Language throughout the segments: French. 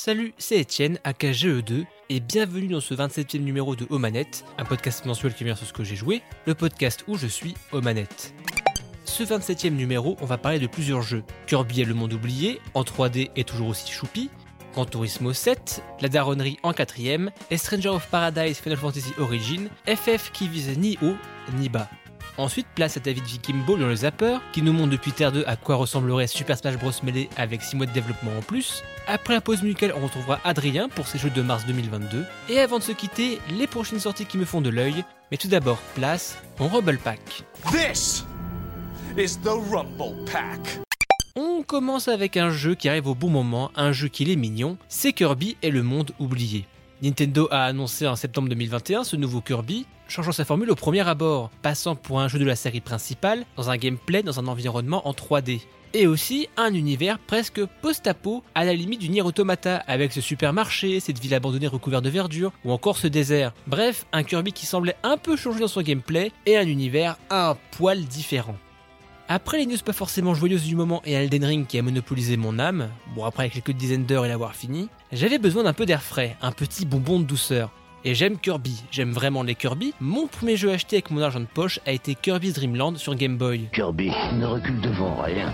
Salut, c'est Étienne, AKGE2, et bienvenue dans ce 27e numéro de Omanette, un podcast mensuel qui vient sur ce que j'ai joué, le podcast où je suis Omanette. Ce 27e numéro, on va parler de plusieurs jeux. Kirby et le monde oublié, en 3D et toujours aussi choupi, Gran Turismo 7, La Daronnerie en 4ème, et Stranger of Paradise Final Fantasy Origin, FF qui vise ni haut ni bas. Ensuite, place à David Vikimbo dans le Zapper, qui nous montre depuis Terre 2 à quoi ressemblerait Super Smash Bros. Melee avec 6 mois de développement en plus. Après la pause musicale, on retrouvera Adrien pour ses jeux de mars 2022. Et avant de se quitter, les prochaines sorties qui me font de l'œil. Mais tout d'abord, place au Rumble Pack. This is the Rumble Pack. On commence avec un jeu qui arrive au bon moment, un jeu qui est mignon, c'est Kirby et le monde oublié. Nintendo a annoncé en septembre 2021 ce nouveau Kirby, changeant sa formule au premier abord, passant pour un jeu de la série principale, dans un gameplay dans un environnement en 3D. Et aussi un univers presque post-apo, à la limite du Nier Automata, avec ce supermarché, cette ville abandonnée recouverte de verdure, ou encore ce désert. Bref, un Kirby qui semblait un peu changer dans son gameplay, et un univers un poil différent. Après les news pas forcément joyeuses du moment et Elden Ring qui a monopolisé mon âme, bon après quelques dizaines d'heures et l'avoir fini, j'avais besoin d'un peu d'air frais, un petit bonbon de douceur. Et j'aime Kirby, j'aime vraiment les Kirby. Mon premier jeu acheté avec mon argent de poche a été Kirby's Dream Land sur Game Boy. Kirby ne recule devant rien.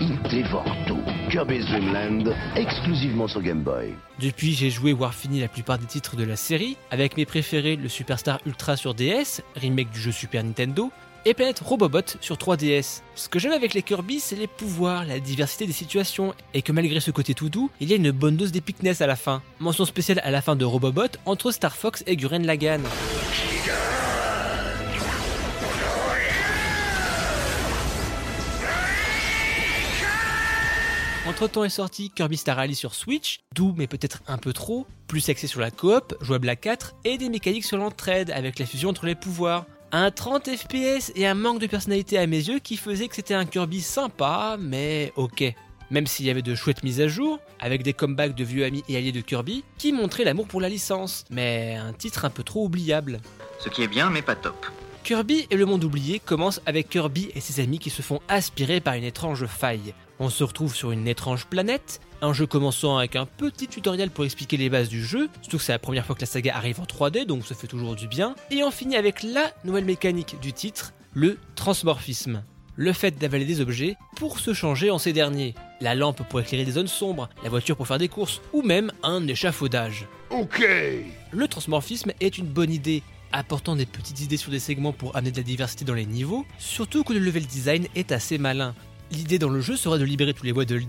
Il dévore tout. Kirby's Dream Land, exclusivement sur Game Boy. Depuis, j'ai joué voire fini la plupart des titres de la série, avec mes préférés le Superstar Ultra sur DS, remake du jeu Super Nintendo, et Planète Robobot sur 3DS. Ce que j'aime avec les Kirby, c'est les pouvoirs, la diversité des situations, et que malgré ce côté tout doux, il y a une bonne dose d'épicness à la fin. Mention spéciale à la fin de Robobot entre Star Fox et Guren Lagann. Entre temps est sorti Kirby Star Rally sur Switch, doux mais peut-être un peu trop, plus axé sur la coop, jouable à 4, et des mécaniques sur l'entraide avec la fusion entre les pouvoirs. Un 30 FPS et un manque de personnalité à mes yeux qui faisait que c'était un Kirby sympa, mais ok. Même s'il y avait de chouettes mises à jour, avec des comebacks de vieux amis et alliés de Kirby, qui montraient l'amour pour la licence, mais un titre un peu trop oubliable. Ce qui est bien, mais pas top. Kirby et le monde oublié commence avec Kirby et ses amis qui se font aspirer par une étrange faille. On se retrouve sur une étrange planète, un jeu commençant avec un petit tutoriel pour expliquer les bases du jeu, surtout que c'est la première fois que la saga arrive en 3D, donc ça fait toujours du bien, et on finit avec la nouvelle mécanique du titre, le transmorphisme. Le fait d'avaler des objets pour se changer en ces derniers. La lampe pour éclairer des zones sombres, la voiture pour faire des courses, ou même un échafaudage. Ok. Le transmorphisme est une bonne idée, apportant des petites idées sur des segments pour amener de la diversité dans les niveaux, surtout que le level design est assez malin. L'idée dans le jeu sera de libérer tous les Waddle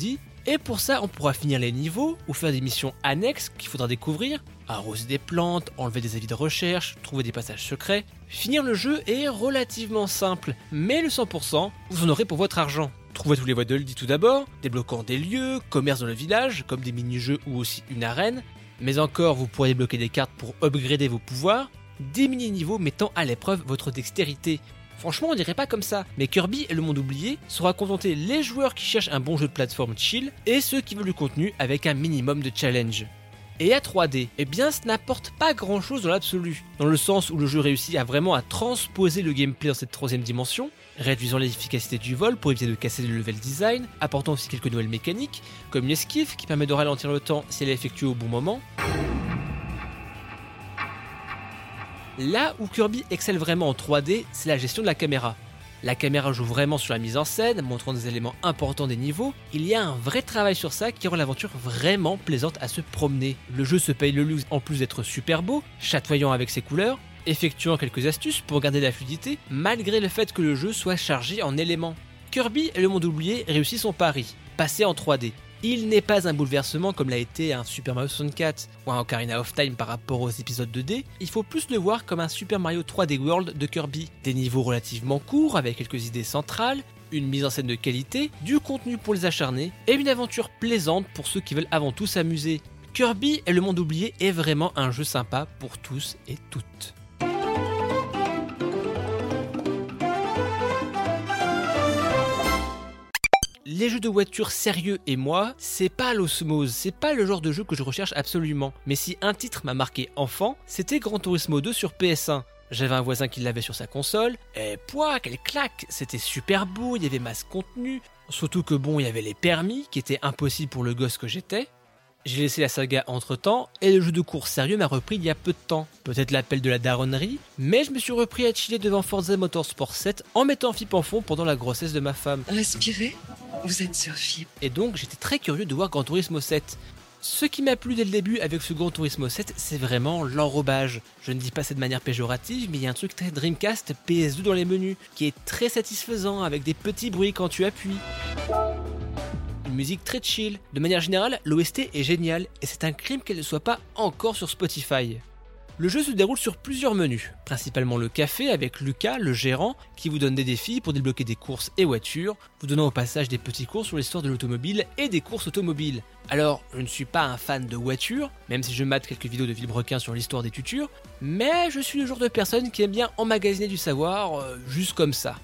et pour ça on pourra finir les niveaux ou faire des missions annexes qu'il faudra découvrir, arroser des plantes, enlever des avis de recherche, trouver des passages secrets. Finir le jeu est relativement simple, mais le 100%, vous en aurez pour votre argent. Trouvez tous les Waddle tout d'abord, débloquant des lieux, commerce dans le village, comme des mini-jeux ou aussi une arène, mais encore vous pourrez débloquer des cartes pour upgrader vos pouvoirs, des mini-niveaux mettant à l'épreuve votre dextérité. Franchement, on dirait pas comme ça, mais Kirby et le monde oublié saura contenter les joueurs qui cherchent un bon jeu de plateforme chill et ceux qui veulent du contenu avec un minimum de challenge. Et à 3D, eh bien, ça n'apporte pas grand chose dans l'absolu, dans le sens où le jeu réussit à vraiment transposer le gameplay dans cette troisième dimension, réduisant l'efficacité du vol pour éviter de casser le level design, apportant aussi quelques nouvelles mécaniques, comme une esquive qui permet de ralentir le temps si elle est effectuée au bon moment, Là où Kirby excelle vraiment en 3D, c'est la gestion de la caméra. La caméra joue vraiment sur la mise en scène, montrant des éléments importants des niveaux. Il y a un vrai travail sur ça qui rend l'aventure vraiment plaisante à se promener. Le jeu se paye le luxe en plus d'être super beau, chatoyant avec ses couleurs, effectuant quelques astuces pour garder la fluidité, malgré le fait que le jeu soit chargé en éléments. Kirby et le monde oublié réussit son pari, passer en 3D. Il n'est pas un bouleversement comme l'a été un Super Mario 64 ou un Ocarina of Time par rapport aux épisodes 2D, il faut plus le voir comme un Super Mario 3D World de Kirby. Des niveaux relativement courts avec quelques idées centrales, une mise en scène de qualité, du contenu pour les acharnés et une aventure plaisante pour ceux qui veulent avant tout s'amuser. Kirby et le monde oublié est vraiment un jeu sympa pour tous et toutes. Les jeux de voiture sérieux et moi, c'est pas l'osmose, c'est pas le genre de jeu que je recherche absolument. Mais si un titre m'a marqué enfant, c'était Gran Turismo 2 sur PS1. J'avais un voisin qui l'avait sur sa console, et pouah, quelle claque C'était super beau, il y avait masse contenu, surtout que bon, il y avait les permis, qui étaient impossibles pour le gosse que j'étais. J'ai laissé la saga entre temps et le jeu de course sérieux m'a repris il y a peu de temps. Peut-être l'appel de la daronnerie, mais je me suis repris à chiller devant Forza Motorsport 7 en mettant FIP en fond pendant la grossesse de ma femme. Respirez, vous êtes sur FIP. Et donc j'étais très curieux de voir Gran Turismo 7. Ce qui m'a plu dès le début avec ce Gran Turismo 7, c'est vraiment l'enrobage. Je ne dis pas ça de manière péjorative, mais il y a un truc très Dreamcast PS2 dans les menus, qui est très satisfaisant avec des petits bruits quand tu appuies musique très chill. De manière générale, l'OST est génial et c'est un crime qu'elle ne soit pas encore sur Spotify. Le jeu se déroule sur plusieurs menus, principalement le café avec Lucas, le gérant, qui vous donne des défis pour débloquer des courses et voitures, vous donnant au passage des petits cours sur l'histoire de l'automobile et des courses automobiles. Alors, je ne suis pas un fan de voitures, même si je mate quelques vidéos de Villebrequin sur l'histoire des tutures, mais je suis le genre de personne qui aime bien emmagasiner du savoir euh, juste comme ça.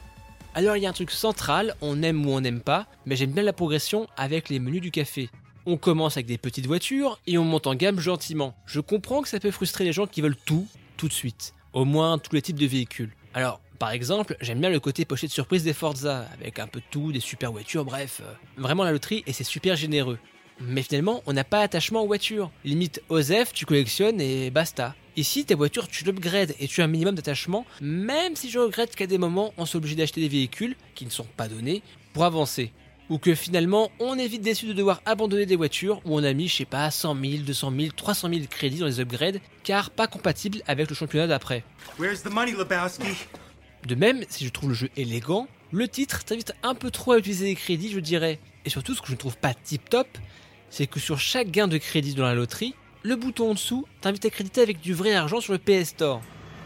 Alors il y a un truc central, on aime ou on n'aime pas, mais j'aime bien la progression avec les menus du café. On commence avec des petites voitures et on monte en gamme gentiment. Je comprends que ça peut frustrer les gens qui veulent tout, tout de suite. Au moins tous les types de véhicules. Alors, par exemple, j'aime bien le côté pochette surprise des Forza, avec un peu de tout, des super voitures, bref. euh, vraiment la loterie et c'est super généreux. Mais finalement, on n'a pas attachement aux voitures. Limite, OSEF, tu collectionnes et basta. Ici, tes voitures, tu l'upgrades et tu as un minimum d'attachement, même si je regrette qu'à des moments, on soit obligé d'acheter des véhicules, qui ne sont pas donnés, pour avancer. Ou que finalement, on est vite déçu de devoir abandonner des voitures où on a mis, je sais pas, 100 000, 200 000, 300 000 crédits dans les upgrades, car pas compatibles avec le championnat d'après. Where's the money, Lebowski? De même, si je trouve le jeu élégant, le titre t'invite un peu trop à utiliser les crédits, je dirais. Et surtout, ce que je ne trouve pas tip top, c'est que sur chaque gain de crédit dans la loterie, le bouton en dessous t'invite à créditer avec du vrai argent sur le PS Store.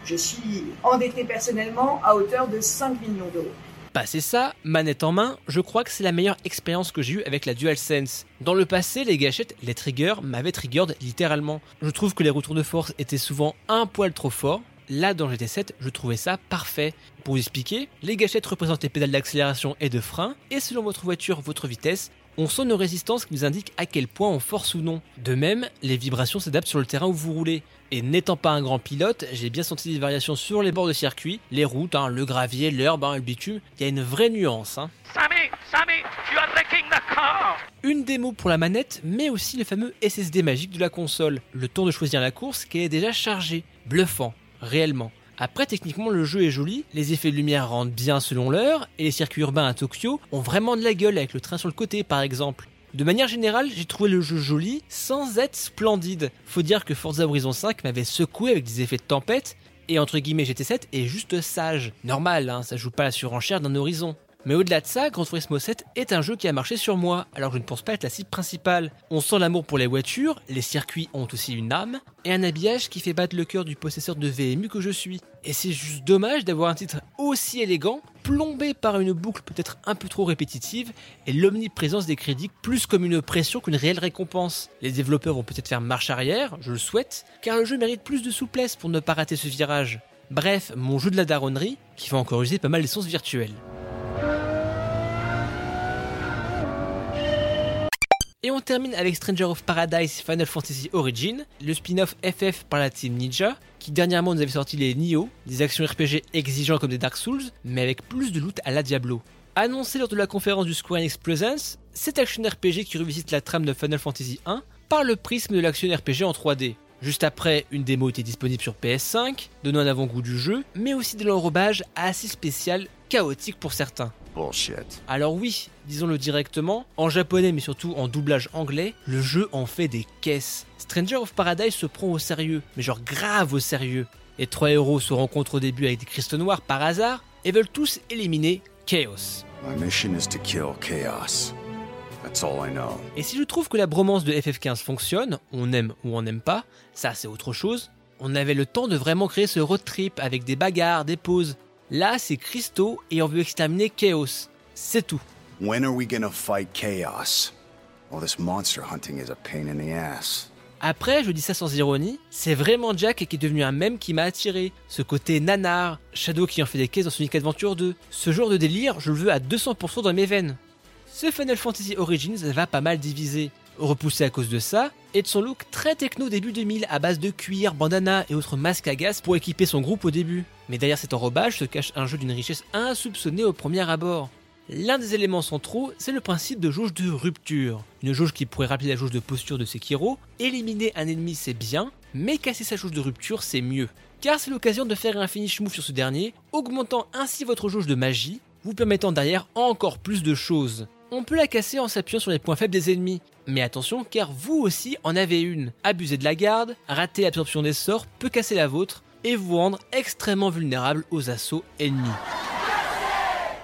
Je suis endetté personnellement à hauteur de 5 millions d'euros. Passé ça, manette en main, je crois que c'est la meilleure expérience que j'ai eue avec la DualSense. Dans le passé, les gâchettes, les triggers, m'avaient triggered littéralement. Je trouve que les retours de force étaient souvent un poil trop forts. Là, dans GT7, je trouvais ça parfait. Pour vous expliquer, les gâchettes représentent les pédales d'accélération et de frein, et selon votre voiture, votre vitesse, on sent nos résistances qui nous indiquent à quel point on force ou non. De même, les vibrations s'adaptent sur le terrain où vous roulez. Et n'étant pas un grand pilote, j'ai bien senti des variations sur les bords de circuit, les routes, hein, le gravier, l'herbe, hein, le bitume. Il y a une vraie nuance. hein. Sammy, Sammy, you are wrecking the car. Une démo pour la manette, mais aussi le fameux SSD magique de la console. Le temps de choisir la course qui est déjà chargée. Bluffant, réellement. Après, techniquement, le jeu est joli, les effets de lumière rendent bien selon l'heure, et les circuits urbains à Tokyo ont vraiment de la gueule avec le train sur le côté, par exemple. De manière générale, j'ai trouvé le jeu joli sans être splendide. Faut dire que Forza Horizon 5 m'avait secoué avec des effets de tempête, et entre guillemets GT7 est juste sage. Normal, hein, ça joue pas la surenchère d'un horizon. Mais au-delà de ça, Gran Turismo 7 est un jeu qui a marché sur moi, alors je ne pense pas être la cible principale. On sent l'amour pour les voitures, les circuits ont aussi une âme, et un habillage qui fait battre le cœur du possesseur de VMU que je suis. Et c'est juste dommage d'avoir un titre aussi élégant, plombé par une boucle peut-être un peu trop répétitive, et l'omniprésence des crédits plus comme une pression qu'une réelle récompense. Les développeurs vont peut-être faire marche arrière, je le souhaite, car le jeu mérite plus de souplesse pour ne pas rater ce virage. Bref, mon jeu de la daronnerie, qui va encore user pas mal d'essence virtuelle. Et on termine avec Stranger of Paradise Final Fantasy Origin, le spin-off FF par la team Ninja, qui dernièrement nous avait sorti les Nioh, des actions RPG exigeants comme des Dark Souls, mais avec plus de loot à la Diablo. Annoncé lors de la conférence du Square Enix Presence, cet action RPG qui revisite la trame de Final Fantasy 1 par le prisme de l'action RPG en 3D. Juste après, une démo était disponible sur PS5, donnant un avant-goût du jeu, mais aussi de l'enrobage assez spécial, chaotique pour certains. Bullshit. Alors oui, disons-le directement, en japonais mais surtout en doublage anglais, le jeu en fait des caisses. Stranger of Paradise se prend au sérieux, mais genre grave au sérieux. Les trois héros se rencontrent au début avec des cristaux noirs par hasard et veulent tous éliminer Chaos. My mission is to kill chaos. That's all I know. Et si je trouve que la bromance de FF15 fonctionne, on aime ou on n'aime pas, ça c'est autre chose, on avait le temps de vraiment créer ce road trip avec des bagarres, des pauses. Là c'est cristaux et on veut exterminer Chaos. C'est tout. When are we gonna fight chaos? All this monster hunting is a pain in the ass. Après, je dis ça sans ironie, c'est vraiment Jack qui est devenu un mème qui m'a attiré. Ce côté nanar, Shadow qui en fait des caisses dans Sonic Adventure 2. Ce genre de délire, je le veux à 200% dans mes veines. Ce Final Fantasy Origins va pas mal diviser. Repoussé à cause de ça, et de son look très techno début 2000 à base de cuir, bandana et autres masques à gaz pour équiper son groupe au début. Mais derrière cet enrobage se cache un jeu d'une richesse insoupçonnée au premier abord. L'un des éléments centraux, c'est le principe de jauge de rupture. Une jauge qui pourrait rappeler la jauge de posture de Sekiro. Éliminer un ennemi c'est bien, mais casser sa jauge de rupture c'est mieux. Car c'est l'occasion de faire un finish move sur ce dernier, augmentant ainsi votre jauge de magie, vous permettant derrière encore plus de choses. On peut la casser en s'appuyant sur les points faibles des ennemis. Mais attention car vous aussi en avez une. Abuser de la garde, rater l'absorption des sorts peut casser la vôtre et vous rendre extrêmement vulnérable aux assauts ennemis.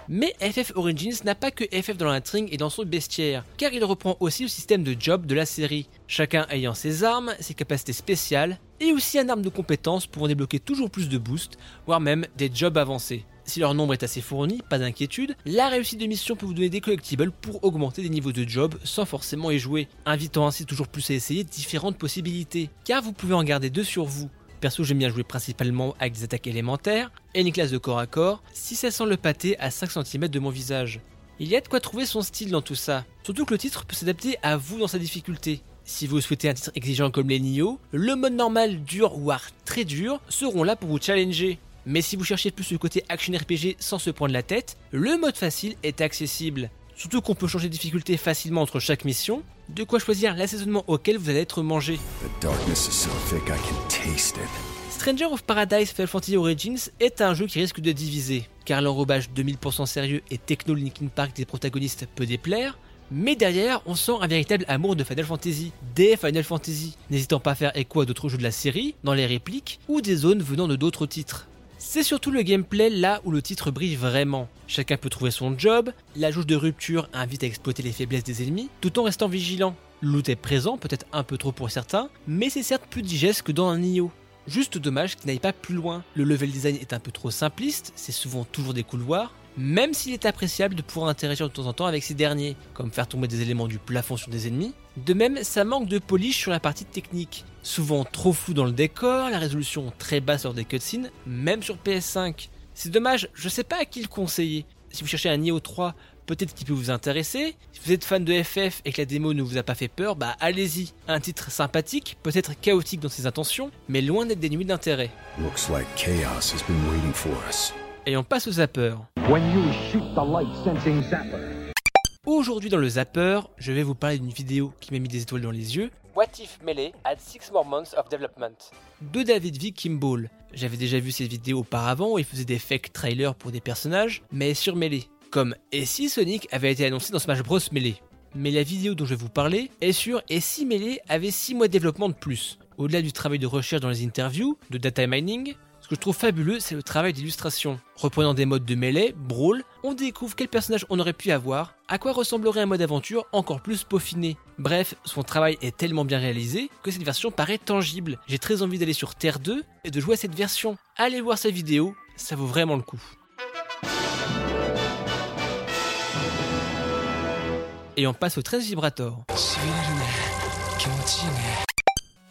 Mais FF Origins n'a pas que FF dans l'intrigue et dans son bestiaire, car il reprend aussi le système de job de la série, chacun ayant ses armes, ses capacités spéciales, et aussi un arme de compétences pour débloquer toujours plus de boosts, voire même des jobs avancés. Si leur nombre est assez fourni, pas d'inquiétude, la réussite de mission peut vous donner des collectibles pour augmenter des niveaux de job sans forcément y jouer, invitant ainsi toujours plus à essayer différentes possibilités, car vous pouvez en garder deux sur vous, Perso, j'aime bien jouer principalement avec des attaques élémentaires et une classe de corps à corps, si ça sent le pâté à 5 cm de mon visage. Il y a de quoi trouver son style dans tout ça, surtout que le titre peut s'adapter à vous dans sa difficulté. Si vous souhaitez un titre exigeant comme les Nioh, le mode normal dur voire très dur seront là pour vous challenger. Mais si vous cherchez plus le côté action RPG sans se prendre la tête, le mode facile est accessible. Surtout qu'on peut changer de difficulté facilement entre chaque mission, de quoi choisir l'assaisonnement auquel vous allez être mangé. Stranger of Paradise Final Fantasy Origins est un jeu qui risque de diviser, car l'enrobage 2000% sérieux et techno Linkin Park des protagonistes peut déplaire, mais derrière, on sent un véritable amour de Final Fantasy, des Final Fantasy, n'hésitant pas à faire écho à d'autres jeux de la série, dans les répliques, ou des zones venant de d'autres titres. C'est surtout le gameplay là où le titre brille vraiment. Chacun peut trouver son job, la jauge de rupture invite à exploiter les faiblesses des ennemis, tout en restant vigilant. Le est présent, peut-être un peu trop pour certains, mais c'est certes plus digeste que dans un Nioh. Juste dommage qu'il n'aille pas plus loin. Le level design est un peu trop simpliste, c'est souvent toujours des couloirs, même s'il est appréciable de pouvoir interagir de temps en temps avec ces derniers, comme faire tomber des éléments du plafond sur des ennemis. De même, ça manque de polish sur la partie technique. Souvent trop flou dans le décor, la résolution très basse lors des cutscenes, même sur PS5. C'est dommage, je sais pas à qui le conseiller. Si vous cherchez un Nioh 3, peut-être qu'il peut vous intéresser. Si vous êtes fan de FF et que la démo ne vous a pas fait peur, bah allez-y. Un titre sympathique, peut-être chaotique dans ses intentions, mais loin d'être dénué d'intérêt. Looks like chaos has been waiting for us. Et on passe au zapper. Aujourd'hui dans le zapper, je vais vous parler d'une vidéo qui m'a mis des étoiles dans les yeux. What if Melee had 6 more months of development? De David V. Kimball. J'avais déjà vu cette vidéo auparavant où il faisait des fake trailers pour des personnages, mais sur Melee. Comme et si Sonic avait été annoncé dans Smash Bros Melee? Mais la vidéo dont je vais vous parler est sur et si Melee avait 6 mois de développement de plus? Au-delà du travail de recherche dans les interviews, de data mining, je trouve fabuleux, c'est le travail d'illustration. Reprenant des modes de mêlée, brawl, on découvre quel personnage on aurait pu avoir, à quoi ressemblerait un mode aventure encore plus peaufiné. Bref, son travail est tellement bien réalisé que cette version paraît tangible. J'ai très envie d'aller sur Terre 2 et de jouer à cette version. Allez voir sa vidéo, ça vaut vraiment le coup. Et on passe au 13 Vibrator.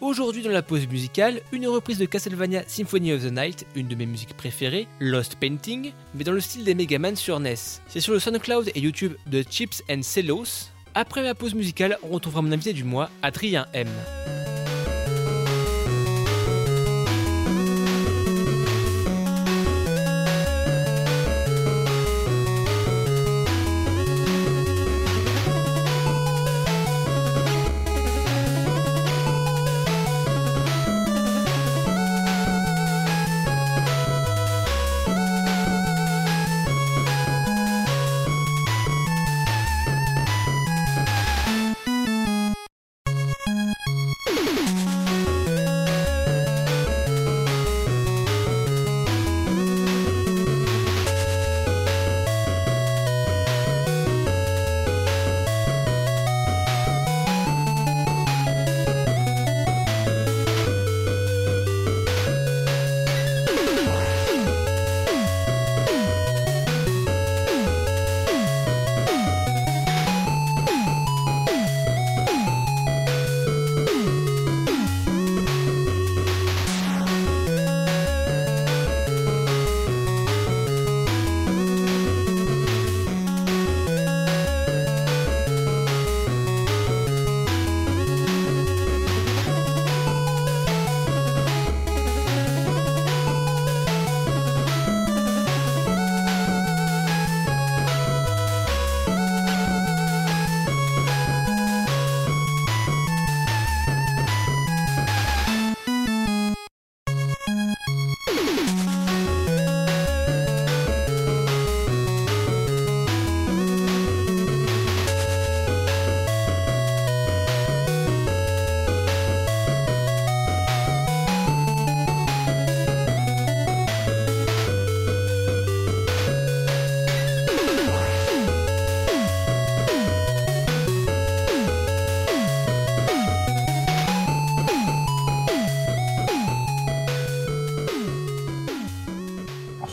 Aujourd'hui dans la pause musicale, une reprise de Castlevania Symphony of the Night, une de mes musiques préférées, Lost Painting, mais dans le style des Megaman sur NES. C'est sur le SoundCloud et YouTube de Chips and Cellos. Après ma pause musicale, on retrouvera mon invité du mois, Adrien M.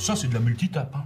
Ça, c'est de la multitape. Hein.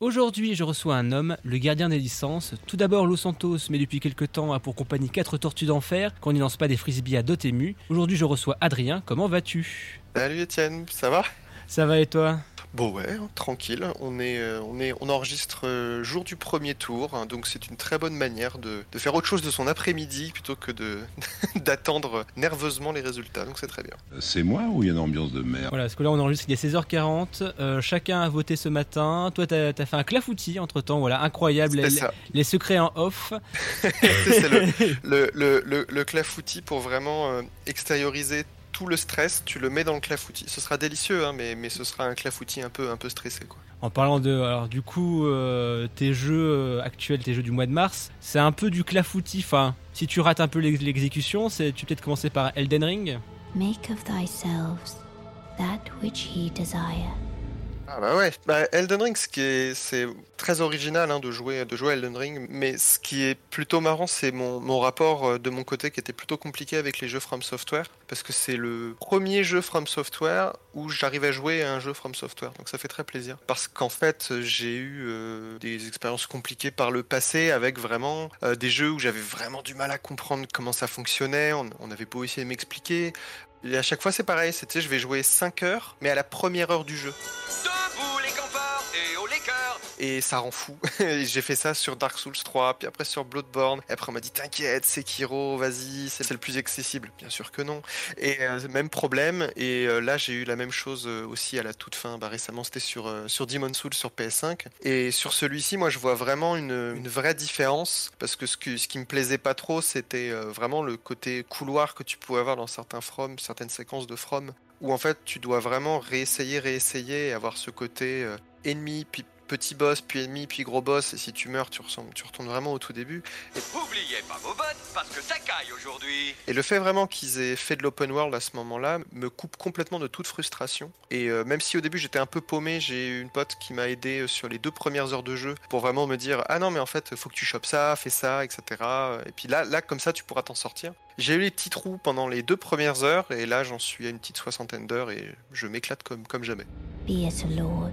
Aujourd'hui, je reçois un homme, le gardien des licences. Tout d'abord Los Santos, mais depuis quelques temps a pour compagnie 4 tortues d'enfer, qu'on n'y lance pas des frisbees à Dotemu. Aujourd'hui, je reçois Adrien. Comment vas-tu? Salut Étienne, ça va? Ça va et toi? Bon ouais, hein, tranquille. On est, euh, on est, on enregistre euh, jour du premier tour, hein, donc c'est une très bonne manière de, de faire autre chose de son après-midi plutôt que de d'attendre nerveusement les résultats. Donc c'est très bien. C'est moi ou il y a une ambiance de merde? Voilà, parce que là on enregistre, il est 16h40. euh, chacun a voté ce matin. Toi, t'as as fait un clafoutis entre temps. Voilà, incroyable. Les, ça. les secrets en off. c'est le, le, le, le, le clafoutis pour vraiment extérioriser tout le stress. Tu le mets dans le clafoutis. Ce sera délicieux, hein, mais, mais ce sera un clafoutis un peu, un peu stressé quoi. En parlant de, alors du coup, euh, tes jeux euh, actuels, tes jeux du mois de mars, c'est un peu du clafoutis. Enfin, si tu rates un peu l'ex- l'exécution, c'est tu peux peut-être commencer par Elden Ring. Make of thyselves that which ye desire. Ah bah ouais, bah Elden Ring, c'est très original hein, de jouer, de jouer à Elden Ring, mais ce qui est plutôt marrant, c'est mon, mon rapport euh, de mon côté qui était plutôt compliqué avec les jeux From Software, parce que c'est le premier jeu From Software où j'arrive à jouer à un jeu From Software, donc ça fait très plaisir. Parce qu'en fait, j'ai eu euh, des expériences compliquées par le passé avec vraiment euh, des jeux où j'avais vraiment du mal à comprendre comment ça fonctionnait, on, on avait beau essayer de m'expliquer, et à chaque fois c'est pareil, c'était je vais jouer 5 heures, mais à la première heure du jeu. Et ça rend fou. J'ai fait ça sur Dark Souls 3, puis après sur Bloodborne. Et après on m'a dit t'inquiète, Sekiro, vas-y, c'est le plus accessible. Bien sûr que non. Et euh, même problème. Et euh, là j'ai eu la même chose euh, aussi à la toute fin. Bah, récemment c'était sur sur Demon Souls sur PS5. Et sur celui-ci, moi je vois vraiment une, vraie différence parce que ce, que ce qui me plaisait pas trop, c'était vraiment le côté couloir que tu pouvais avoir dans certains From, certaines séquences de From où en fait tu dois vraiment réessayer, réessayer et avoir ce côté ennemi, puis petit boss, puis ennemi, puis gros boss, et si tu meurs, tu, ressembles, tu retournes vraiment au tout début. Oubliez pas vos bottes parce que ça caille aujourd'hui Et le fait vraiment qu'ils aient fait de l'open world à ce moment-là me coupe complètement de toute frustration. Et euh, même si au début j'étais un peu paumé, j'ai eu une pote qui m'a aidé euh, sur les deux premières heures de jeu pour vraiment me dire ah non mais en fait faut que tu chopes ça, fais ça, etc. Et puis là, là comme ça tu pourras t'en sortir. J'ai eu les petits trous pendant les deux premières heures et là j'en suis à une petite soixantaine d'heures et je m'éclate comme, comme jamais. Be it a lord,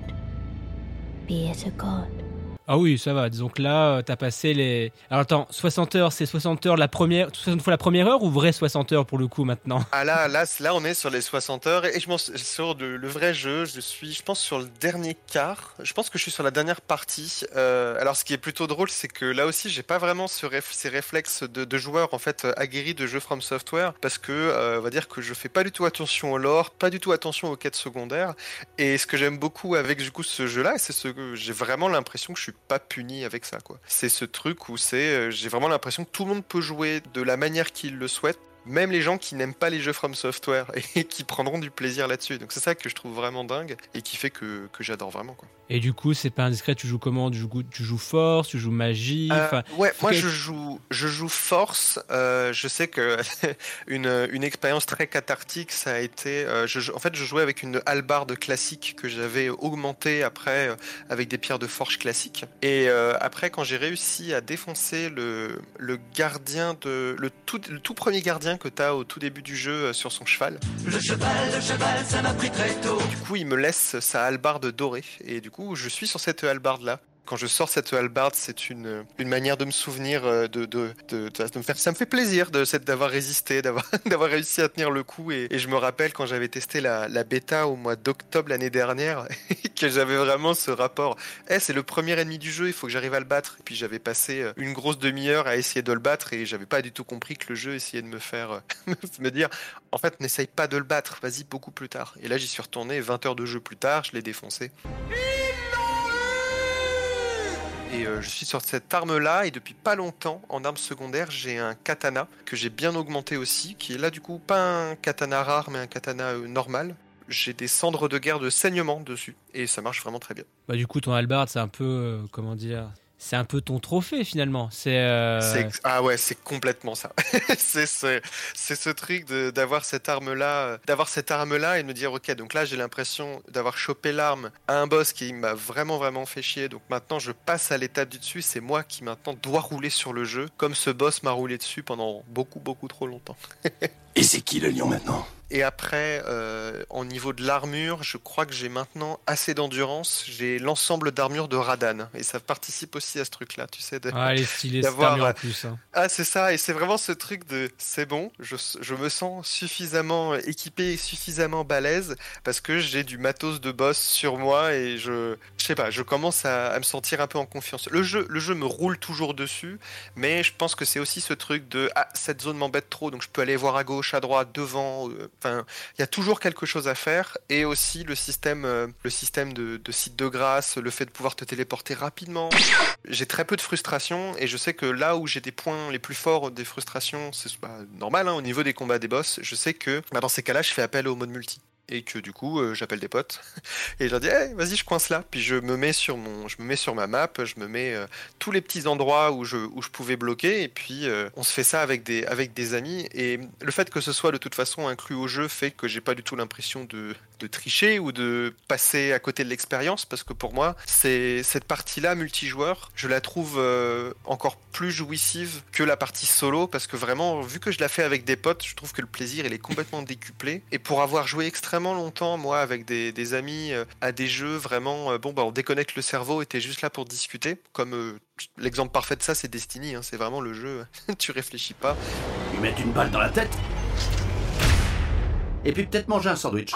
be it a god. Ah oui, ça va. Disons que là, euh, t'as passé les. Alors attends, 60 heures, c'est 60 heures la première, 60 fois la première heure ou vrai 60 heures pour le coup maintenant? Ah là, là, là, on est sur les 60 heures et je m'en sur le, vrai jeu. Je suis, je pense, sur le dernier quart. Je pense que je suis sur la dernière partie. Euh, alors, ce qui est plutôt drôle, c'est que là aussi, j'ai pas vraiment ce réf- ces réflexes de, de joueurs en fait euh, aguerris de jeux From Software parce que, on va dire que je fais pas du tout attention au lore, pas du tout attention aux quêtes secondaires. Et ce que j'aime beaucoup avec du coup ce jeu-là, c'est ce que j'ai vraiment l'impression que je suis pas puni avec ça, quoi. C'est ce truc où c'est, euh, j'ai vraiment l'impression que tout le monde peut jouer de la manière qu'il le souhaite même les gens qui n'aiment pas les jeux From Software et qui prendront du plaisir là-dessus. Donc c'est ça que je trouve vraiment dingue et qui fait que, que j'adore vraiment. Quoi. Et du coup, c'est pas indiscret, tu joues comment? Tu joues, tu joues force, tu joues magie Euh, ouais, moi je joue, je joue force. Euh, je sais que une, une expérience très cathartique, ça a été. euh, je, en fait, je jouais avec une hallebarde classique que j'avais augmentée après avec des pierres de forge classiques. Et après, quand j'ai réussi à défoncer le, le gardien de le tout, le tout premier gardien que tu as au tout début du jeu euh, sur son cheval. Le cheval, le cheval, ça m'a pris très tôt Du coup, il me laisse sa hallebarde dorée. Et du coup, je suis sur cette hallebarde-là. Quand je sors cette hallebarde, c'est une, une manière de me souvenir, euh, de, de, de, me faire. Ça me fait plaisir d'avoir résisté, d'avoir réussi à tenir le coup. Et, je me rappelle quand j'avais testé la, la bêta au mois d'octobre l'année dernière, que j'avais vraiment ce rapport. Eh, c'est le premier ennemi du jeu, il faut que j'arrive à le battre. Et puis j'avais passé euh, une grosse demi-heure à essayer de le battre et j'avais pas du tout compris que le jeu essayait de me faire euh, me dire en fait, n'essaye pas de le battre, vas-y beaucoup plus tard. Et là, j'y suis retourné 20 heures de jeu plus tard, je l'ai défoncé. Et euh, je suis sur cette arme-là, et depuis pas longtemps, en arme secondaire, j'ai un katana que j'ai bien augmenté aussi, qui est là du coup pas un katana rare, mais un katana euh, normal. J'ai des cendres de guerre de saignement dessus, et ça marche vraiment très bien. Bah, du coup, ton halberd, c'est un peu. euh, comment dire C'est un peu ton trophée finalement. C'est. euh, Ah ouais, c'est complètement ça. c'est ce, c'est ce truc de- d'avoir cette arme-là, euh, d'avoir cette arme-là et de me dire ok, donc là j'ai l'impression d'avoir chopé l'arme à un boss qui m'a vraiment vraiment fait chier. Donc maintenant je passe à l'étape du dessus. C'est moi qui maintenant dois rouler sur le jeu, comme ce boss m'a roulé dessus pendant beaucoup beaucoup trop longtemps. Et c'est qui le lion maintenant? Et après, euh, au niveau de l'armure, je crois que j'ai maintenant assez d'endurance. J'ai l'ensemble d'armure de Radan. Et ça participe aussi à ce truc-là, tu sais. De, Ah, elle est stylée, cette d'avoir, armure en euh, plus. hein. Ah, c'est ça. Et c'est vraiment ce truc de c'est bon, je, je me sens suffisamment équipé et suffisamment balèze parce que j'ai du matos de boss sur moi et je, je sais pas, je commence à, à me sentir un peu en confiance. Le jeu, le jeu me roule toujours dessus, mais je pense que c'est aussi ce truc de ah, cette zone m'embête trop, donc je peux aller voir à gauche, à droite, devant. euh, Il y a toujours quelque chose à faire et aussi le système, euh, de site de grâce, le fait de pouvoir te téléporter rapidement. J'ai très peu de frustration et je sais que là où j'ai des points les plus forts des frustrations, c'est bah, normal hein, au niveau des combats des boss. Je sais que bah, dans ces cas-là, je fais appel au mode multi et que du coup euh, j'appelle des potes. Et je leur dis vas-y je coince là. Puis je me mets sur mon je me mets sur ma map je me mets euh, tous les petits endroits où je où je pouvais bloquer. Et puis euh, on se fait ça avec des avec des amis. Et le fait que ce soit de toute façon inclus au jeu fait que j'ai pas du tout l'impression de de tricher ou de passer à côté de l'expérience parce que pour moi c'est cette partie là multijoueur je la trouve euh, encore plus jouissive que la partie solo parce que vraiment vu que je la fais avec des potes je trouve que le plaisir il est complètement décuplé. Et pour avoir joué extrêmement longtemps moi avec des, amis euh, à des jeux vraiment euh, bon bah on déconnecte le cerveau et t'es juste là pour discuter. Comme l'exemple parfait de ça c'est Destiny hein, c'est vraiment le jeu tu réfléchis pas. Lui mettre une balle dans la tête. Et puis peut-être manger un sandwich.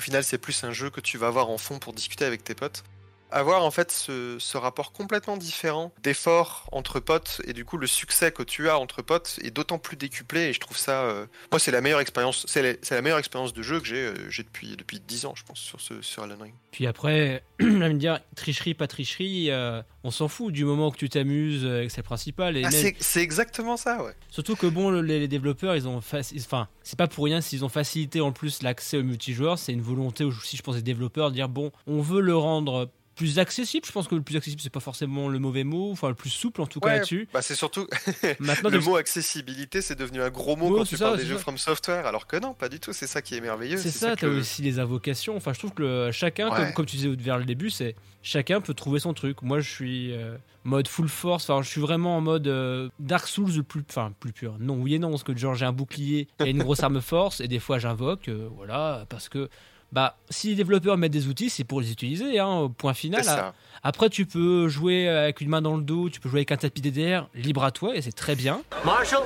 Au final, c'est plus un jeu que tu vas avoir en fond pour discuter avec tes potes. Avoir en fait ce, ce rapport complètement différent d'effort entre potes et du coup le succès que tu as entre potes est d'autant plus décuplé et je trouve ça euh, moi c'est la meilleure expérience c'est la, c'est la meilleure expérience de jeu que j'ai euh, j'ai depuis depuis 10 ans je pense sur ce sur Alan Ring. Puis après, me dire tricherie, pas tricherie, euh, on s'en fout du moment que tu t'amuses, euh, que c'est le principal. Et Ah, même- c'est c'est exactement ça ouais. Surtout que bon, le- les, les développeurs, ils ont faci- enfin, c'est pas pour rien s'ils ont facilité en plus l'accès au multijoueur, c'est une volonté aussi, je pense, des développeurs de dire bon, on veut le rendre plus accessible. Je pense que le plus accessible, c'est pas forcément le mauvais mot, enfin le plus souple en tout cas Ouais, là-dessus. bah c'est surtout Maintenant, le mot accessibilité c'est devenu un gros mot Ouais, quand tu ça, parles des jeux ça. From Software alors que non pas du tout c'est ça qui est merveilleux C'est ça, que t'as le- aussi les invocations. Enfin, je trouve que le- chacun, Ouais. comme, comme tu disais vers le début, c'est chacun peut trouver son truc. Moi, je suis euh, mode full force. Enfin, je suis vraiment en mode euh, Dark Souls le plus, enfin, plus pur. Non, oui et non, parce que genre j'ai un bouclier et une grosse arme force, et des fois j'invoque, euh, voilà, parce que bah, si les développeurs mettent des outils, c'est pour les utiliser. Hein, au point final. C'est ça. Après, tu peux jouer avec une main dans le dos, tu peux jouer avec un tapis DDR, libre à toi, et c'est très bien. Marshall,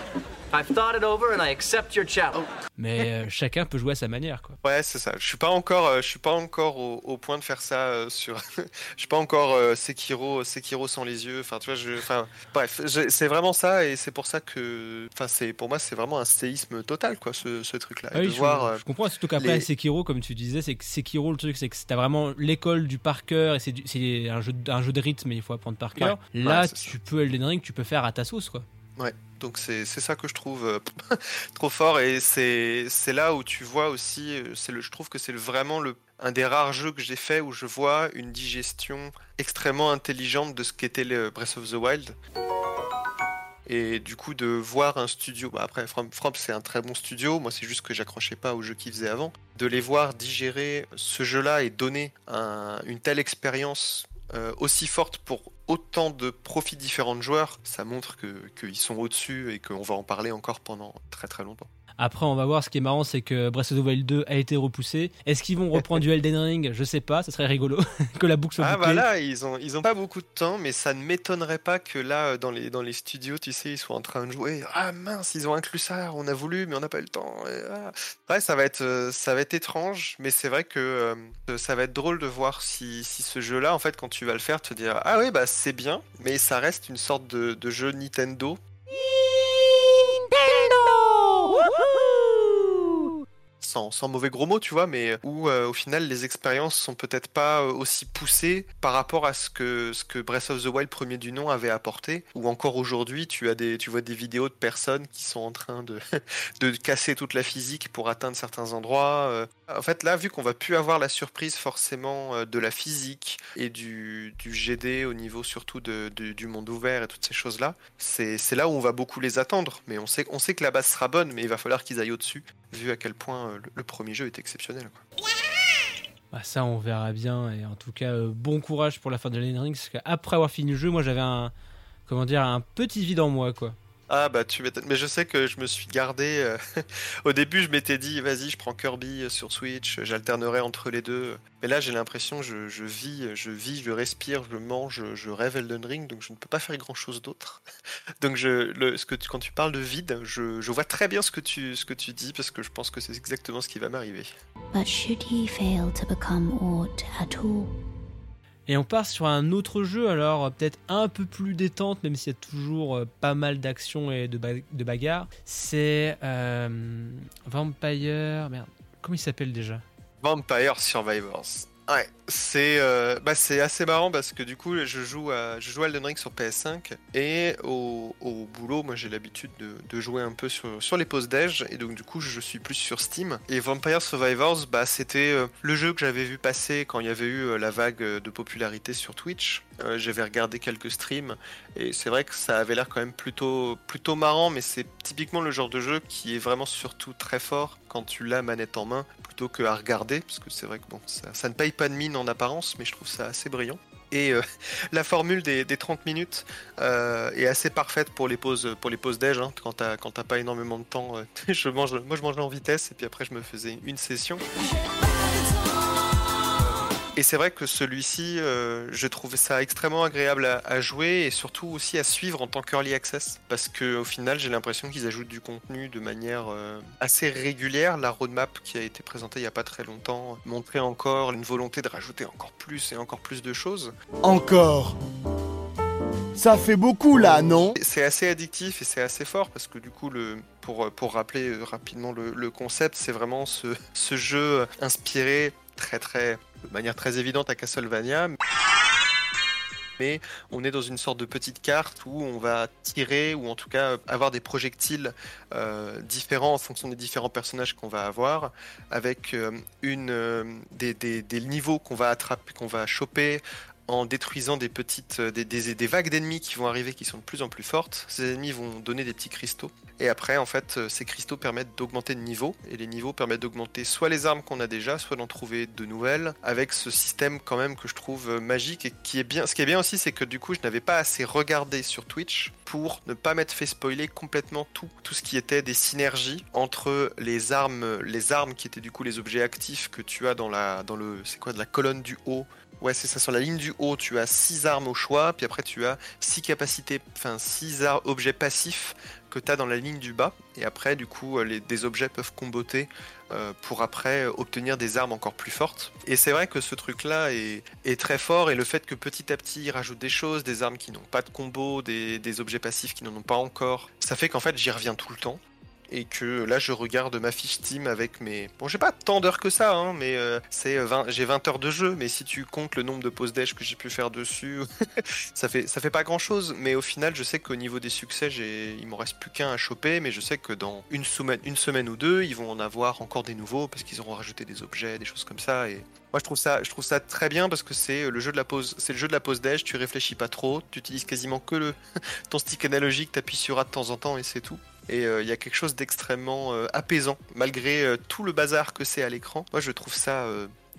I've thought it over and I accept your challenge. Mais euh, chacun peut jouer à sa manière, quoi. Ouais, c'est ça. Je suis pas encore, euh, je suis pas encore au, au point de faire ça euh, sur. je suis pas encore euh, Sekiro, Sekiro sans les yeux. Enfin, tu vois, je, enfin, bref, c'est vraiment ça et c'est pour ça que, enfin, c'est pour moi, c'est vraiment un séisme total, quoi, ce, ce truc-là. Ah oui, je, voir, euh, je comprends, surtout qu'après les- Sekiro, comme tu disais, c'est que Sekiro, le truc, c'est que t'as vraiment l'école du par cœur et c'est un jeu, de- un jeu de rythme et il faut apprendre par cœur. Ouais. Là, Ouais, tu peux Elden Ring, tu peux faire à ta sauce, quoi. Ouais, donc c'est ça que je trouve euh, trop fort et c'est là où tu vois aussi, euh, le, je trouve que c'est vraiment un des rares jeux que j'ai fait où je vois une digestion extrêmement intelligente de ce qu'était le Breath of the Wild. Et du coup, de voir un studio, bah après, From, c'est un très bon studio, moi c'est juste que j'accrochais pas aux jeux qu'ils faisaient avant, de les voir digérer ce jeu-là et donner un- une telle expérience euh, aussi forte pour autant de profits différents de joueurs, ça montre que- qu'ils sont au-dessus et qu'on va en parler encore pendant très très longtemps. Après, on va voir. Ce qui est marrant, c'est que Breath of the Wild 2 a été repoussé. Est-ce qu'ils vont reprendre du Elden Ring? Je sais pas. Ça serait rigolo que la boucle soit Ah bouclée. bah là, ils ont, ils ont pas beaucoup de temps, mais ça ne m'étonnerait pas que là, euh, dans les, dans les studios, tu sais, ils soient en train de jouer. Ah mince, ils ont inclus ça, on a voulu, mais on n'a pas eu le temps. Et, ah. Ouais, ça va être, euh, ça va être étrange, mais c'est vrai que euh, ça va être drôle de voir si, si ce jeu-là, en fait, quand tu vas le faire, te dire ah oui, bah c'est bien, mais ça reste une sorte de, de jeu Nintendo. Sans, mauvais gros mots, tu vois, mais où euh, au final les expériences sont peut-être pas euh, aussi poussées par rapport à ce que, ce que Breath of the Wild premier du nom avait apporté. Ou encore aujourd'hui, tu as des, tu vois des vidéos de personnes qui sont en train de, de casser toute la physique pour atteindre certains endroits. euh. En fait, là, vu qu'on va plus avoir la surprise forcément de la physique et du, du GD au niveau surtout de, du monde ouvert et toutes ces choses-là, c'est là où on va beaucoup les attendre. Mais on sait, on sait que la base sera bonne, mais il va falloir qu'ils aillent au-dessus, vu à quel point le, premier jeu est exceptionnel. quoi. Bah, ça, on verra bien. Et en tout cas, euh, bon courage pour la fin de Elden Ring. Parce qu'après avoir fini le jeu, moi, j'avais un, comment dire, un petit vide en moi, quoi. Ah bah tu m'étonnes, mais je sais que je me suis gardé. euh, Au début, je m'étais dit, vas-y, je prends Kirby euh, sur Switch, j'alternerai entre les deux. Mais là, j'ai l'impression, je, je vis, je vis, je respire, je mange, je, rêve Elden Ring, donc je ne peux pas faire grand-chose d'autre. Donc je, le, ce que quand tu parles de vide, je, je vois très bien ce que tu, ce que tu dis parce que je pense que c'est exactement ce qui va m'arriver. But should he fail to become aught at all, Et on part sur un autre jeu, alors peut-être un peu plus détente, même s'il y a toujours euh, pas mal d'action et de bagarres. C'est euh, Vampire. Merde, comment il s'appelle déjà? Vampire Survivors. Ouais, c'est euh, bah, assez marrant parce que du coup je joue à je joue à Elden Ring sur PS5 et au, au boulot moi j'ai l'habitude de, de jouer un peu sur, sur les pauses déj et donc du coup je suis plus sur Steam et Vampire Survivors bah c'était euh, le jeu que j'avais vu passer quand il y avait eu euh, la vague euh, de popularité sur Twitch. J'avais regardé quelques streams et c'est vrai que ça avait l'air quand même plutôt plutôt marrant mais c'est typiquement le genre de jeu qui est vraiment surtout très fort quand tu l'as manette en main plutôt que à regarder parce que c'est vrai que bon ça, ça ne paye pas de mine en apparence mais je trouve ça assez brillant et euh, la formule des, des 30 minutes euh, est assez parfaite pour les pauses pour les pauses déj hein. quand t'as quand pas énormément de temps euh, je mange moi je mangeais en vitesse et puis après je me faisais une session et c'est vrai que celui-ci, euh, je trouvais ça extrêmement agréable à, à jouer et surtout aussi à suivre en tant qu'early access. Parce que au final, j'ai l'impression qu'ils ajoutent du contenu de manière euh, assez régulière. La roadmap qui a été présentée il n'y a pas très longtemps montrait encore une volonté de rajouter encore plus et encore plus de choses. Encore Ça fait beaucoup là, non? C'est assez addictif et c'est assez fort parce que du coup, le, pour, pour rappeler euh, rapidement le, le concept, c'est vraiment ce, ce jeu inspiré très très de manière très évidente à Castlevania. Mais on est dans une sorte de petite carte où on va tirer ou en tout cas avoir des projectiles euh, différents en fonction des différents personnages qu'on va avoir, avec euh, euh, des niveaux qu'on va attraper, qu'on va choper en détruisant des petites euh, des, des- vagues d'ennemis qui vont arriver qui sont de plus en plus fortes. Ces ennemis vont donner des petits cristaux et après en fait euh, ces cristaux permettent d'augmenter de niveau et les niveaux permettent d'augmenter soit les armes qu'on a déjà, soit d'en trouver de nouvelles avec ce système quand même que je trouve euh, magique et qui est bien. Ce qui est bien aussi c'est que du coup je n'avais pas assez regardé sur Twitch pour ne pas m'être fait spoiler complètement tout tout ce qui était des synergies entre les armes les armes qui étaient du coup les objets actifs que tu as dans la dans le c'est quoi de la colonne du haut Ouais, c'est ça. Sur la ligne du haut, tu as 6 armes au choix, puis après tu as 6 capacités, enfin 6 objets passifs que tu as dans la ligne du bas. Et après, du coup, euh, les, des objets peuvent comboter euh, pour après euh, obtenir des armes encore plus fortes. Et c'est vrai que ce truc-là est, est très fort, et le fait que petit à petit, il rajoute des choses, des armes qui n'ont pas de combo, des, des objets passifs qui n'en ont pas encore, ça fait qu'en fait, j'y reviens tout le temps et que là je regarde ma fiche Steam avec mes bon j'ai pas tant d'heures que ça hein, mais euh, c'est 20 j'ai 20 heures de jeu mais si tu comptes le nombre de pauses déj que j'ai pu faire dessus ça fait ça fait pas grand chose mais au final je sais qu'au niveau des succès il m'en reste plus qu'un à choper mais je sais que dans une semaine une semaine ou deux ils vont en avoir encore des nouveaux parce qu'ils auront rajouté des objets des choses comme ça et moi je trouve ça je trouve ça très bien parce que c'est le jeu de la pause c'est tu réfléchis pas trop tu utilises quasiment que le ton stick analogique t'appuies sur A de temps en temps et c'est tout et euh, il y a quelque chose d'extrêmement euh, apaisant, malgré euh, tout le bazar que c'est à l'écran. Moi, je trouve ça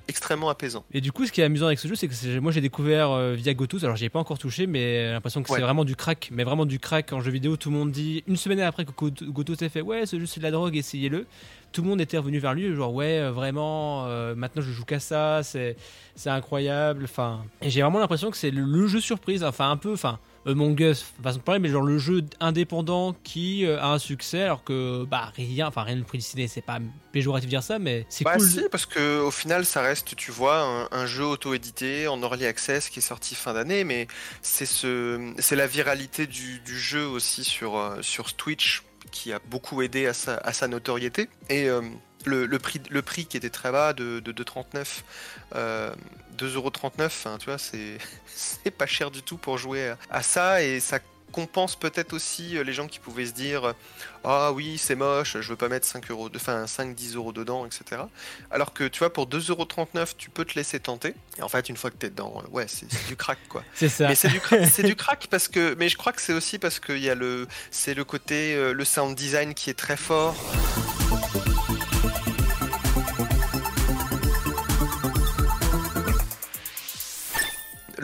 extrêmement apaisant. Et du coup, ce qui est amusant avec ce jeu, c'est que moi j'ai découvert euh, via Gotos, alors j'y ai pas encore touché, mais j'ai l'impression que Ouais. c'est vraiment du crack, mais vraiment du crack en jeu vidéo. Tout le monde dit, une semaine après que Goto- Gotos ait fait, ouais, ce jeu c'est de la drogue, essayez-le. Tout le monde était revenu vers lui, genre, ouais, vraiment, euh, maintenant je joue qu'à ça, c'est c'est incroyable. Enfin, et j'ai vraiment l'impression que c'est le, le jeu surprise, enfin un peu, enfin. Among Us, façon de parler, mais genre le jeu indépendant qui euh, a un succès alors que bah rien, enfin rien ne prédestiné, c'est pas péjoratif de dire ça, mais c'est Bah cool. si, parce que au final, ça reste, tu vois, un, un jeu auto-édité en early access qui est sorti fin d'année, mais c'est ce, c'est la viralité du, du jeu aussi sur euh, sur Twitch qui a beaucoup aidé à sa, à sa notoriété et euh, le, le prix le prix qui était très bas de de, de 39 euh, 2,39€, enfin, tu vois, c'est c'est pas cher du tout pour jouer à, ça. Et ça compense peut-être aussi euh, les gens qui pouvaient se dire euh, ah oui c'est moche je veux pas mettre 5 euros de enfin 5 10 euros dedans etc alors que tu vois pour 2,39€ tu peux te laisser tenter. Et en fait une fois que t'es dedans euh, ouais c'est du crack quoi. C'est ça. mais c'est du crack c'est du crack parce que mais je crois que c'est aussi parce qu'il y a le c'est le côté le sound design qui est très fort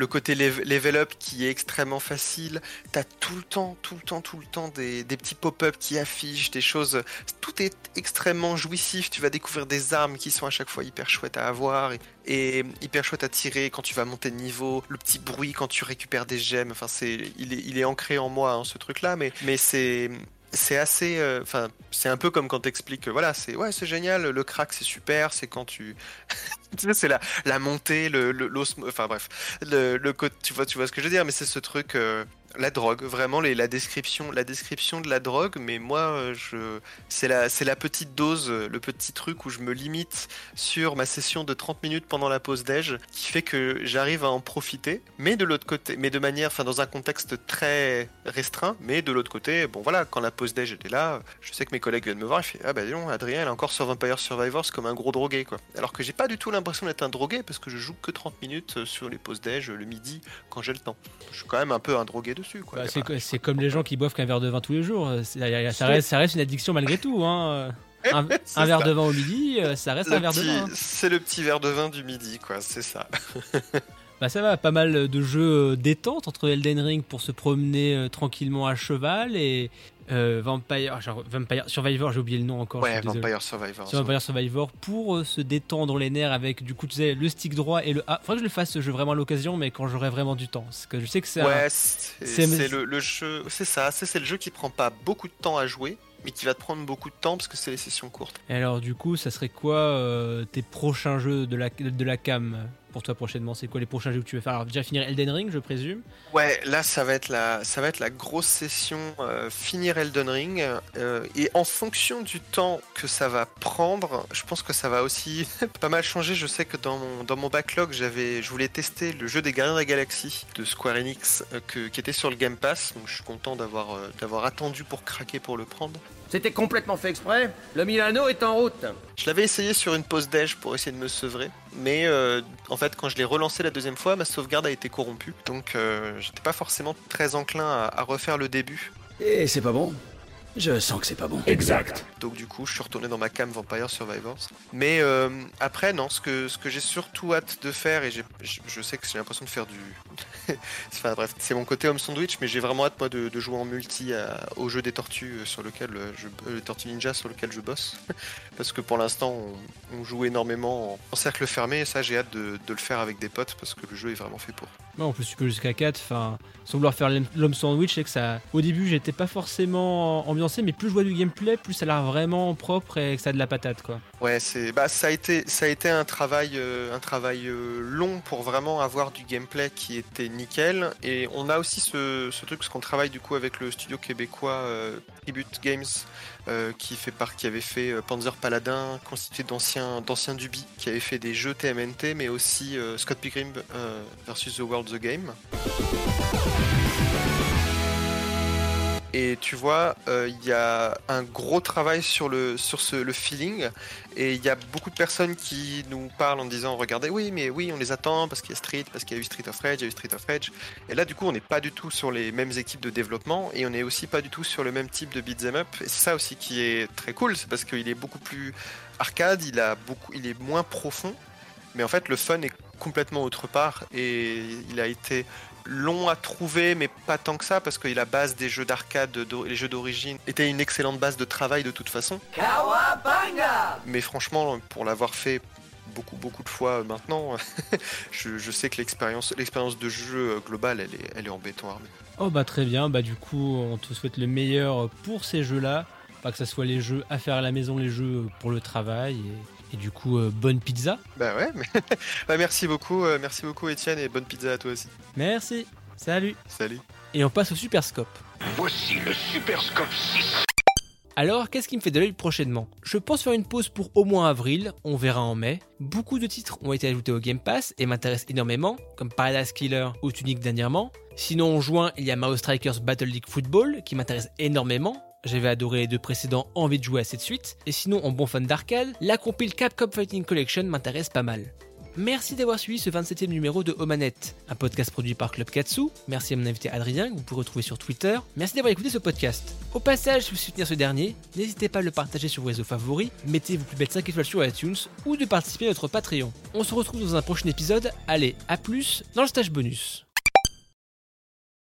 le côté lev- level up qui est extrêmement facile. T'as tout le temps, tout le temps, tout le temps des, petits pop-up qui affichent des choses. Tout est extrêmement jouissif. Tu vas découvrir des armes qui sont à chaque fois hyper chouettes à avoir et, hyper chouettes à tirer quand tu vas monter de niveau. Le petit bruit quand tu récupères des gemmes. Enfin, c'est, il est, ancré en moi hein, ce truc-là, mais c'est c'est assez euh, enfin c'est un peu comme quand t'expliques voilà c'est ouais c'est génial le crack c'est super c'est quand tu sais c'est la la montée le enfin bref le le tu vois tu vois ce que je veux dire mais c'est ce truc euh, la drogue vraiment la description la description de la drogue mais moi euh, je c'est la petite dose euh, le petit truc où je me limite sur ma session de 30 minutes pendant la pause déj qui fait que j'arrive à en profiter mais de l'autre côté mais de manière enfin dans un contexte très restreint mais de l'autre côté bon voilà quand la pause déj était là je sais que mes collègues viennent me voir et fait ah bah dis Adrien il est encore sur Vampire Survivors comme un gros drogué quoi. Alors que j'ai pas du tout l'impression d'être un drogué parce que je joue que 30 minutes euh, sur les pauses déj le midi quand j'ai le temps. Je suis quand même un peu un drogué dessus quoi Bah, c'est, pas- co- c'est comme les gens qui boivent qu'un verre de vin tous les jours. c'est- ça, reste, ça reste une addiction malgré tout. Hein. Un, C'est un verre de vin au midi, euh, ça reste Le un verre de vin. hein. C'est le petit verre de vin du midi, quoi, c'est ça. Bah ça va, pas mal de jeux euh, détente entre Elden Ring pour se promener euh, tranquillement à cheval et euh, Vampire, genre, Vampire Survivor, j'ai oublié le nom encore. ouais. Vampire Survivor. Sur Vampire Survivor pour euh, se détendre les nerfs avec du coup tu sais le stick droit et le A. Faudrait que je le fasse ce jeu vraiment à l'occasion mais quand j'aurai vraiment du temps. Parce que je sais que c'est un- Ouais, c'est le, le jeu, c'est ça, c'est c'est le jeu qui prend pas beaucoup de temps à jouer, mais qui va te prendre beaucoup de temps parce que c'est les sessions courtes. Et alors du coup ça serait quoi euh, tes prochains jeux de la, de la cam? Pour toi prochainement C'est quoi les prochains jeux que tu veux faire? Alors déjà finir Elden Ring je présume. Ouais, là ça va être la, ça va être la grosse session euh, finir Elden Ring euh, et en fonction du temps que ça va prendre, je pense que ça va aussi pas mal changer. Je sais que dans mon, dans mon backlog j'avais, je voulais tester le jeu des Gardiens de la Galaxie de Square Enix euh, que- qui était sur le Game Pass, donc je suis content d'avoir d'avoir attendu pour craquer pour le prendre. C'était complètement fait exprès. Le Milano est en route. Je l'avais essayé sur une pause déj pour essayer de me sevrer, mais euh, en fait quand je l'ai relancé la deuxième fois, ma sauvegarde a été corrompue, donc euh, j'étais pas forcément très enclin à, à refaire le début. Et c'est pas bon Je sens que c'est pas bon. Exact. Donc du coup, je suis retourné dans ma cam Vampire Survivors. Mais euh, après, non, ce que, ce que j'ai surtout hâte de faire, et j'ai- je, je sais que j'ai l'impression de faire du... enfin bref, c'est mon côté home sandwich, mais j'ai vraiment hâte moi de, de jouer en multi à- au jeu des tortues euh, sur lequel euh, je... euh, les tortues ninja sur lequel je bosse. parce que pour l'instant, on, on joue énormément en, en cercle fermé, et ça j'ai hâte de, de le faire avec des potes, parce que le jeu est vraiment fait pour. Ouais, on peut super jusqu'à 4. Enfin, sans vouloir faire l'homme- sandwich, c'est que ça. Au début, j'étais pas forcément ambiancé, mais plus je vois du gameplay, plus ça a l'air vraiment propre et que ça a de la patate, quoi. Ouais, c'est bah ça a été ça a été un travail euh, un travail euh, long pour vraiment avoir du gameplay qui était nickel et on a aussi ce, ce truc parce qu'on travaille du coup avec le studio québécois euh, Tribute Games euh, qui fait qui avait fait euh, Panzer Paladin constitué d'anciens d'anciens Dubi qui avait fait des jeux TMNT mais aussi euh, Scott Pilgrim versus the World the Game. Et tu vois, euh, il y a un gros travail sur le sur le feeling, et il y a beaucoup de personnes qui nous parlent en disant regardez, oui, mais oui, on les attend parce qu'il y a Street, parce qu'il y a eu Street of Rage, il y a eu Street of Rage. Et là, du coup, on n'est pas du tout sur les mêmes équipes de développement, et on n'est aussi pas du tout sur le même type de beat'em up. Et c'est ça aussi qui est très cool, c'est parce qu'il est beaucoup plus arcade, il a beaucoup, il est moins profond, mais en fait, le fun est complètement autre part, et il a été long à trouver, mais pas tant que ça, parce que la base des jeux d'arcade, les jeux d'origine, était une excellente base de travail de toute façon. Mais franchement, pour l'avoir fait beaucoup beaucoup de fois maintenant, je, je sais que l'expérience l'expérience de jeu globale, elle est, elle est en béton armé. Oh bah très bien, bah du coup on te souhaite le meilleur pour ces jeux-là, pas que ça soit les jeux à faire à la maison, les jeux pour le travail, et, et du coup euh, bonne pizza. Bah ouais, mais bah merci beaucoup, euh, merci beaucoup Étienne et bonne pizza à toi aussi. Merci, salut. Salut. Et on passe au Super Scope. Voici le Super Scope 6. Alors, qu'est-ce qui me fait de l'œil prochainement? Je pense faire une pause pour au moins avril, on verra en mai. Beaucoup de titres ont été ajoutés au Game Pass et m'intéressent énormément, comme Paradise Killer ou Tunic dernièrement. Sinon, en juin, il y a Mario Strikers Battle League Football qui m'intéresse énormément. J'avais adoré les deux précédents, envie de jouer à cette suite. Et sinon, en bon fan d'arcade, la compile Capcom Fighting Collection m'intéresse pas mal. Merci d'avoir suivi ce 27e numéro de Omanette, un podcast produit par Club Katsu. Merci à mon invité Adrien, que vous pouvez retrouver sur Twitter. Merci d'avoir écouté ce podcast. Au passage, si vous soutenir ce dernier, n'hésitez pas à le partager sur vos réseaux favoris, mettez vos plus belles 5 étoiles sur iTunes ou de participer à notre Patreon. On se retrouve dans un prochain épisode. Allez, à plus dans le stage bonus.